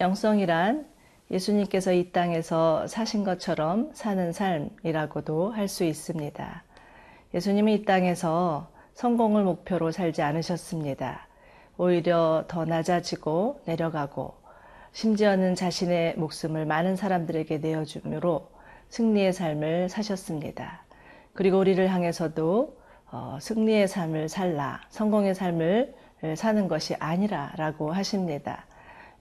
영성이란 예수님께서 이 땅에서 사신 것처럼 사는 삶이라고도 할 수 있습니다. 예수님이 이 땅에서 성공을 목표로 살지 않으셨습니다. 오히려 더 낮아지고 내려가고 심지어는 자신의 목숨을 많은 사람들에게 내어주므로 승리의 삶을 사셨습니다. 그리고 우리를 향해서도 어, 승리의 삶을 살라, 성공의 삶을 사는 것이 아니라라고 하십니다.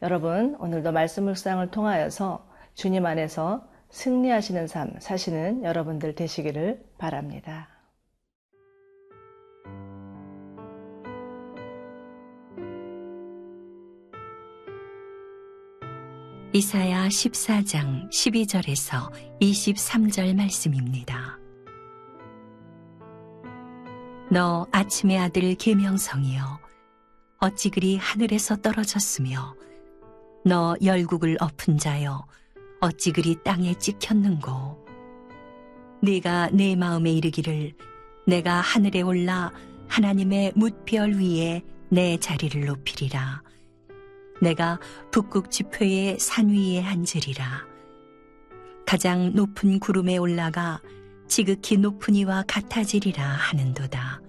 여러분, 오늘도 말씀 묵상을 통하여서 주님 안에서 승리하시는 삶 사시는 여러분들 되시기를 바랍니다. 이사야 14장 12절에서 23절 말씀입니다. 너 아침의 아들 계명성이여 어찌 그리 하늘에서 떨어졌으며 너 열국을 엎은 자여 어찌 그리 땅에 찍혔는고? 네가 내 마음에 이르기를 내가 하늘에 올라 하나님의 뭇별 위에 내 자리를 높이리라. 내가 북극 지표의 산 위에 앉으리라. 가장 높은 구름에 올라가 지극히 높은 이와 같아지리라 하는도다.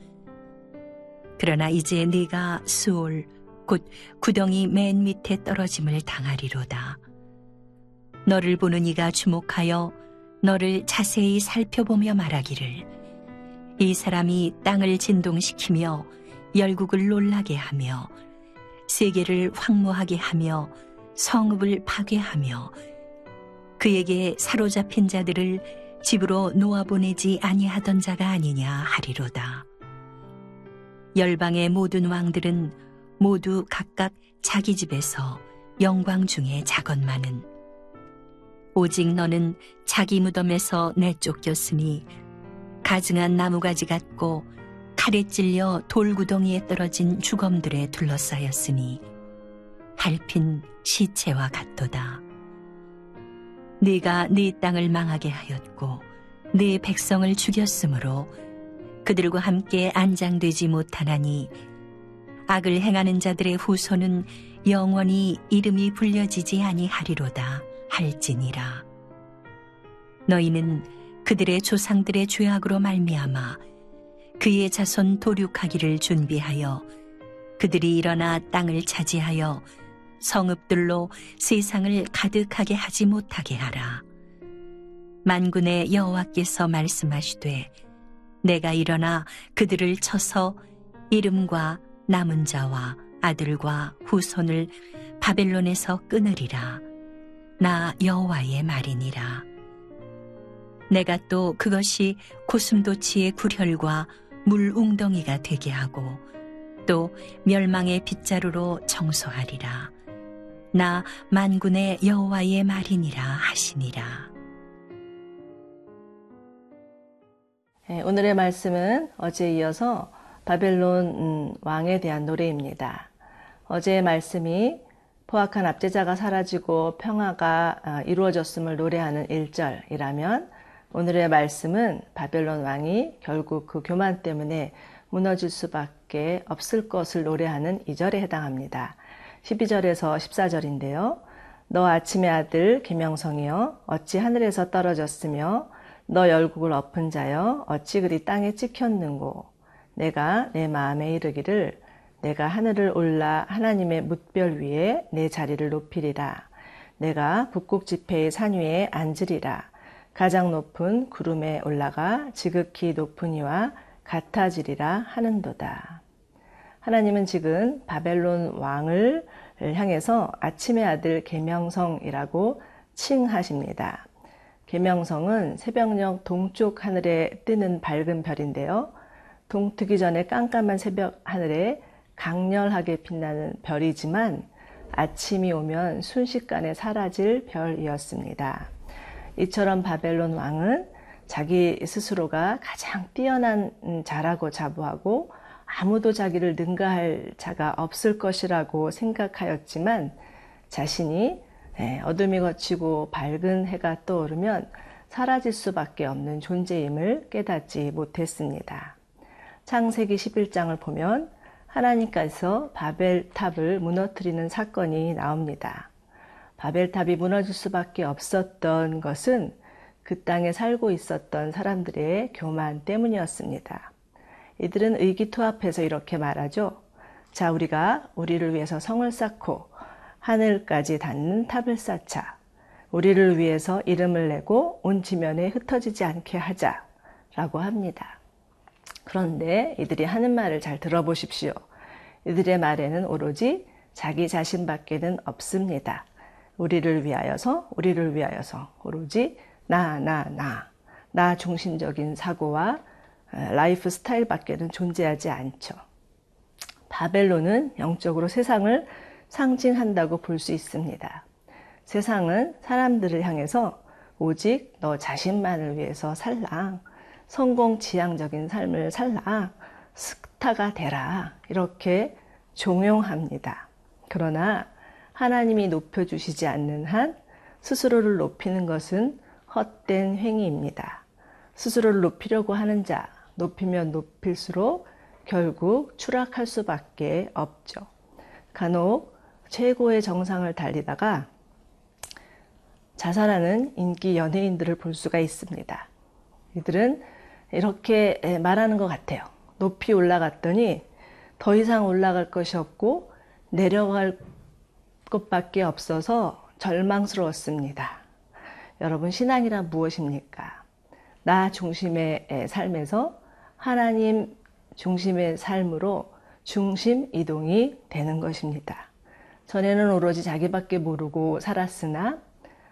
그러나 이제 네가 수올 곧 구덩이 맨 밑에 떨어짐을 당하리로다. 너를 보는 이가 주목하여 너를 자세히 살펴보며 말하기를 이 사람이 땅을 진동시키며 열국을 놀라게 하며 세계를 황무하게 하며 성읍을 파괴하며 그에게 사로잡힌 자들을 집으로 놓아보내지 아니하던 자가 아니냐 하리로다. 열방의 모든 왕들은 모두 각각 자기 집에서 영광 중에 작언마는 오직 너는 자기 무덤에서 내쫓겼으니 가증한 나무가지 같고 칼에 찔려 돌구덩이에 떨어진 주검들에 둘러싸였으니 밟힌 시체와 같도다. 네가 네 땅을 망하게 하였고 네 백성을 죽였으므로 그들과 함께 안장되지 못하나니 악을 행하는 자들의 후손은 영원히 이름이 불려지지 아니하리로다 할지니라. 너희는 그들의 조상들의 죄악으로 말미암아 그의 자손 도륙하기를 준비하여 그들이 일어나 땅을 차지하여 성읍들로 세상을 가득하게 하지 못하게 하라. 만군의 여호와께서 말씀하시되 내가 일어나 그들을 쳐서 이름과 남은 자와 아들과 후손을 바벨론에서 끊으리라. 나 여호와의 말이니라. 내가 또 그것이 고슴도치의 구혈과 물 웅덩이가 되게 하고 또 멸망의 빗자루로 청소하리라. 나 만군의 여호와의 말이니라 하시니라. 네, 오늘의 말씀은 어제 이어서 바벨론 음, 왕에 대한 노래입니다. 어제의 말씀이 포악한 압제자가 사라지고 평화가 아, 이루어졌음을 노래하는 1절이라면 오늘의 말씀은 바벨론 왕이 결국 그 교만 때문에 무너질 수밖에 없을 것을 노래하는 2절에 해당합니다. 12절에서 14절인데요. 너 아침의 아들 김영성이여 어찌 하늘에서 떨어졌으며 너 열국을 엎은 자여 어찌 그리 땅에 찍혔는고 내가 내 마음에 이르기를 내가 하늘을 올라 하나님의 뭇별 위에 내 자리를 높이리라. 내가 북극 지폐의 산 위에 앉으리라. 가장 높은 구름에 올라가 지극히 높은 이와 같아지리라 하는도다. 하나님은 지금 바벨론 왕을 향해서 아침의 아들 계명성이라고 칭하십니다. 계명성은 새벽녘 동쪽 하늘에 뜨는 밝은 별인데요. 동트기 전에 깜깜한 새벽 하늘에 강렬하게 빛나는 별이지만 아침이 오면 순식간에 사라질 별이었습니다. 이처럼 바벨론 왕은 자기 스스로가 가장 뛰어난 자라고 자부하고 아무도 자기를 능가할 자가 없을 것이라고 생각하였지만 자신이 네, 어둠이 거치고 밝은 해가 떠오르면 사라질 수밖에 없는 존재임을 깨닫지 못했습니다. 창세기 11장을 보면 하나님께서 바벨탑을 무너뜨리는 사건이 나옵니다. 바벨탑이 무너질 수밖에 없었던 것은 그 땅에 살고 있었던 사람들의 교만 때문이었습니다. 이들은 의기투합해서 이렇게 말하죠. 자, 우리가 우리를 위해서 성을 쌓고 하늘까지 닿는 탑을 쌓자. 우리를 위해서 이름을 내고 온 지면에 흩어지지 않게 하자. 라고 합니다. 그런데 이들이 하는 말을 잘 들어보십시오. 이들의 말에는 오로지 자기 자신밖에는 없습니다. 우리를 위하여서, 우리를 위하여서, 오로지 나, 나, 나, 나 중심적인 사고와 라이프 스타일밖에는 존재하지 않죠. 바벨론은 영적으로 세상을 상징한다고 볼 수 있습니다. 세상은 사람들을 향해서 오직 너 자신만을 위해서 살라. 성공 지향적인 삶을 살라. 스타가 되라. 이렇게 종용합니다. 그러나 하나님이 높여주시지 않는 한 스스로를 높이는 것은 헛된 행위입니다. 스스로를 높이려고 하는 자, 높이면 높일수록 결국 추락할 수밖에 없죠. 간혹 최고의 정상을 달리다가 자살하는 인기 연예인들을 볼 수가 있습니다. 이들은 이렇게 말하는 것 같아요. 높이 올라갔더니 더 이상 올라갈 것이 없고 내려갈 것밖에 없어서 절망스러웠습니다. 여러분, 신앙이란 무엇입니까? 나 중심의 삶에서 하나님 중심의 삶으로 중심 이동이 되는 것입니다. 전에는 오로지 자기밖에 모르고 살았으나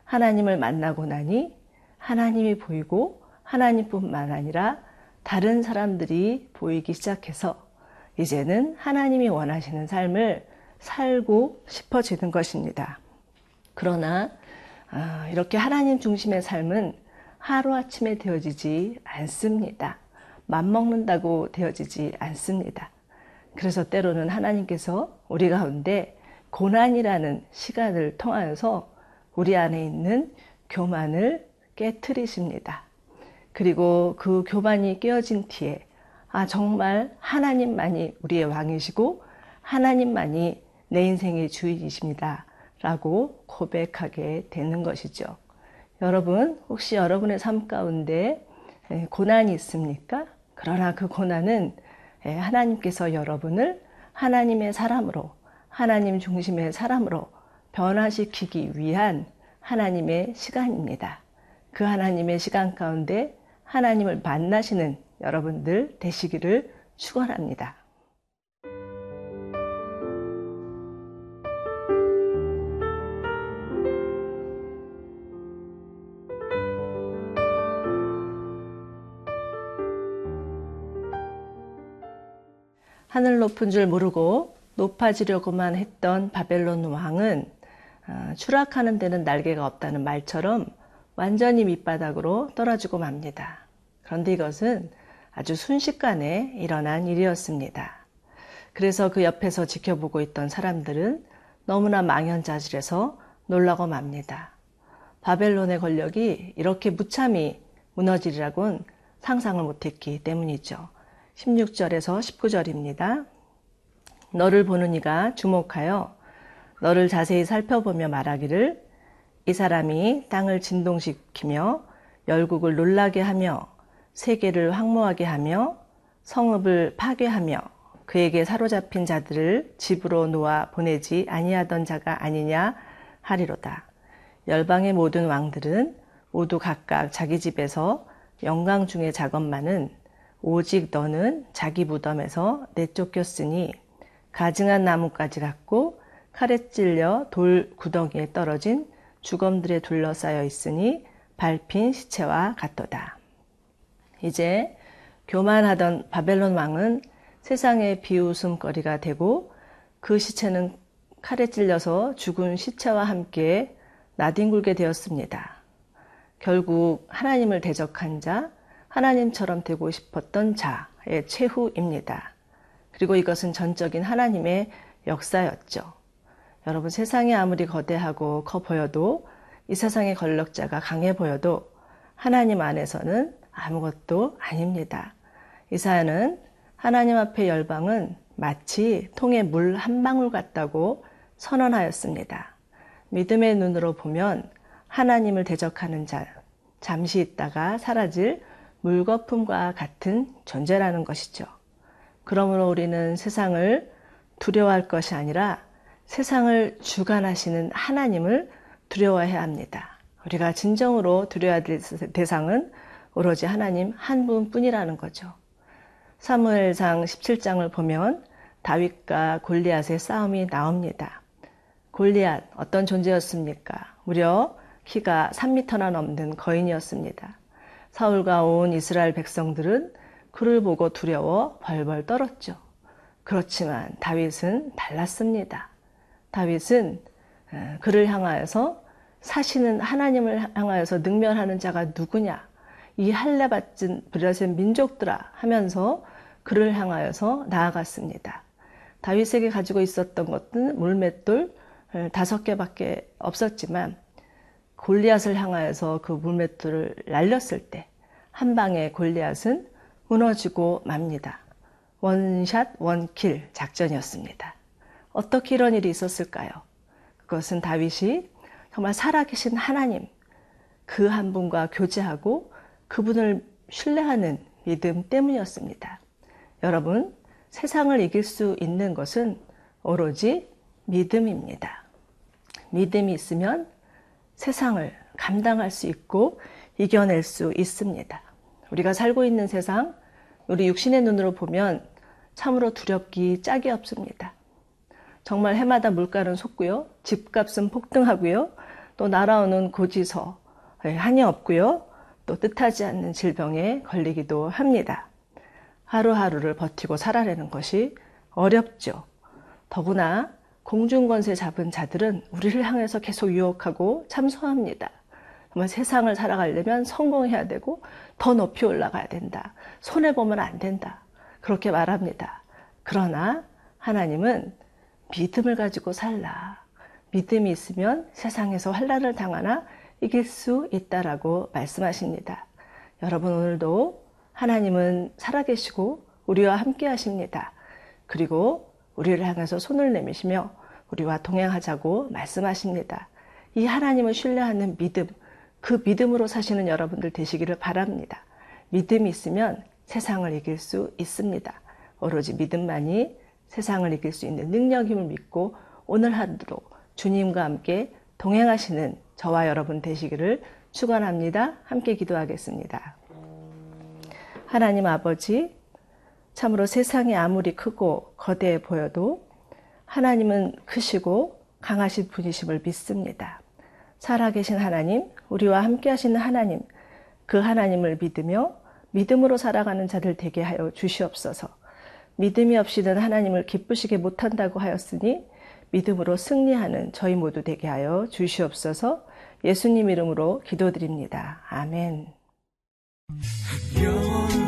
하나님을 만나고 나니 하나님이 보이고 하나님뿐만 아니라 다른 사람들이 보이기 시작해서 이제는 하나님이 원하시는 삶을 살고 싶어지는 것입니다. 그러나 아, 이렇게 하나님 중심의 삶은 하루아침에 되어지지 않습니다. 맘먹는다고 되어지지 않습니다. 그래서 때로는 하나님께서 우리 가운데 고난이라는 시간을 통하여서 우리 안에 있는 교만을 깨뜨리십니다. 그리고 그 교만이 깨어진 뒤에 아 정말 하나님만이 우리의 왕이시고 하나님만이 내 인생의 주인이십니다. 라고 고백하게 되는 것이죠. 여러분 혹시 여러분의 삶 가운데 고난이 있습니까? 그러나 그 고난은 하나님께서 여러분을 하나님의 사람으로 하나님 중심의 사람으로 변화시키기 위한 하나님의 시간입니다. 그 하나님의 시간 가운데 하나님을 만나시는 여러분들 되시기를 축원합니다. 하늘 높은 줄 모르고 높아지려고만 했던 바벨론 왕은 아, 추락하는 데는 날개가 없다는 말처럼 완전히 밑바닥으로 떨어지고 맙니다. 그런데 이것은 아주 순식간에 일어난 일이었습니다. 그래서 그 옆에서 지켜보고 있던 사람들은 너무나 망연자실해서 놀라고 맙니다. 바벨론의 권력이 이렇게 무참히 무너지리라고는 상상을 못했기 때문이죠. 16절에서 19절입니다. 너를 보는 이가 주목하여 너를 자세히 살펴보며 말하기를 이 사람이 땅을 진동시키며 열국을 놀라게 하며 세계를 황무하게 하며 성읍을 파괴하며 그에게 사로잡힌 자들을 집으로 놓아 보내지 아니하던 자가 아니냐 하리로다. 열방의 모든 왕들은 모두 각각 자기 집에서 영광 중의 작업만은 오직 너는 자기 무덤에서 내쫓겼으니 가증한 나뭇가지 같고 칼에 찔려 돌 구덩이에 떨어진 주검들에 둘러싸여 있으니 밟힌 시체와 같도다. 이제 교만하던 바벨론 왕은 세상의 비웃음거리가 되고 그 시체는 칼에 찔려서 죽은 시체와 함께 나뒹굴게 되었습니다. 결국 하나님을 대적한 자, 하나님처럼 되고 싶었던 자의 최후입니다. 그리고 이것은 전적인 하나님의 역사였죠. 여러분 세상이 아무리 거대하고 커 보여도 이 세상의 권력자가 강해 보여도 하나님 안에서는 아무것도 아닙니다. 이사야는 하나님 앞에 열방은 마치 통에 물 한 방울 같다고 선언하였습니다. 믿음의 눈으로 보면 하나님을 대적하는 자, 잠시 있다가 사라질 물거품과 같은 존재라는 것이죠. 그러므로 우리는 세상을 두려워할 것이 아니라 세상을 주관하시는 하나님을 두려워해야 합니다. 우리가 진정으로 두려워야 될 대상은 오로지 하나님 한 분뿐이라는 거죠. 사무엘상 17장을 보면 다윗과 골리앗의 싸움이 나옵니다. 골리앗 어떤 존재였습니까? 무려 키가 3미터나 넘는 거인이었습니다. 사울과 온 이스라엘 백성들은 그를 보고 두려워 벌벌 떨었죠. 그렇지만 다윗은 달랐습니다. 다윗은 그를 향하여서 사시는 하나님을 향하여서 능멸하는 자가 누구냐? 이 할례 받은 브레셋 민족들아 하면서 그를 향하여서 나아갔습니다. 다윗에게 가지고 있었던 것은 물맷돌 다섯 개밖에 없었지만 골리앗을 향하여서 그 물맷돌을 날렸을 때 한 방에 골리앗은 무너지고 맙니다. 원샷 원킬 작전이었습니다. 어떻게 이런 일이 있었을까요? 그것은 다윗이 정말 살아계신 하나님 그 한 분과 교제하고 그분을 신뢰하는 믿음 때문이었습니다. 여러분, 세상을 이길 수 있는 것은 오로지 믿음입니다. 믿음이 있으면 세상을 감당할 수 있고 이겨낼 수 있습니다. 우리가 살고 있는 세상, 우리 육신의 눈으로 보면 참으로 두렵기 짝이 없습니다. 정말 해마다 물가는 솟고요. 집값은 폭등하고요. 또 날아오는 고지서 한이 없고요. 또 뜻하지 않는 질병에 걸리기도 합니다. 하루하루를 버티고 살아내는 것이 어렵죠. 더구나 공중권세 잡은 자들은 우리를 향해서 계속 유혹하고 참소합니다. 정말 세상을 살아가려면 성공해야 되고 더 높이 올라가야 된다. 손해보면 안 된다. 그렇게 말합니다. 그러나 하나님은 믿음을 가지고 살라. 믿음이 있으면 세상에서 환란을 당하나 이길 수 있다라고 말씀하십니다. 여러분 오늘도 하나님은 살아계시고 우리와 함께 하십니다. 그리고 우리를 향해서 손을 내미시며 우리와 동행하자고 말씀하십니다. 이 하나님을 신뢰하는 믿음, 그 믿음으로 사시는 여러분들 되시기를 바랍니다. 믿음이 있으면 세상을 이길 수 있습니다. 오로지 믿음만이 세상을 이길 수 있는 능력임을 믿고 오늘 하루도 주님과 함께 동행하시는 저와 여러분 되시기를 축원합니다. 함께 기도하겠습니다. 하나님 아버지, 참으로 세상이 아무리 크고 거대해 보여도 하나님은 크시고 강하신 분이심을 믿습니다. 살아계신 하나님, 우리와 함께 하시는 하나님, 그 하나님을 믿으며 믿음으로 살아가는 자들 되게 하여 주시옵소서. 믿음이 없이는 하나님을 기쁘시게 못한다고 하였으니 믿음으로 승리하는 저희 모두 되게 하여 주시옵소서. 예수님 이름으로 기도드립니다. 아멘. 영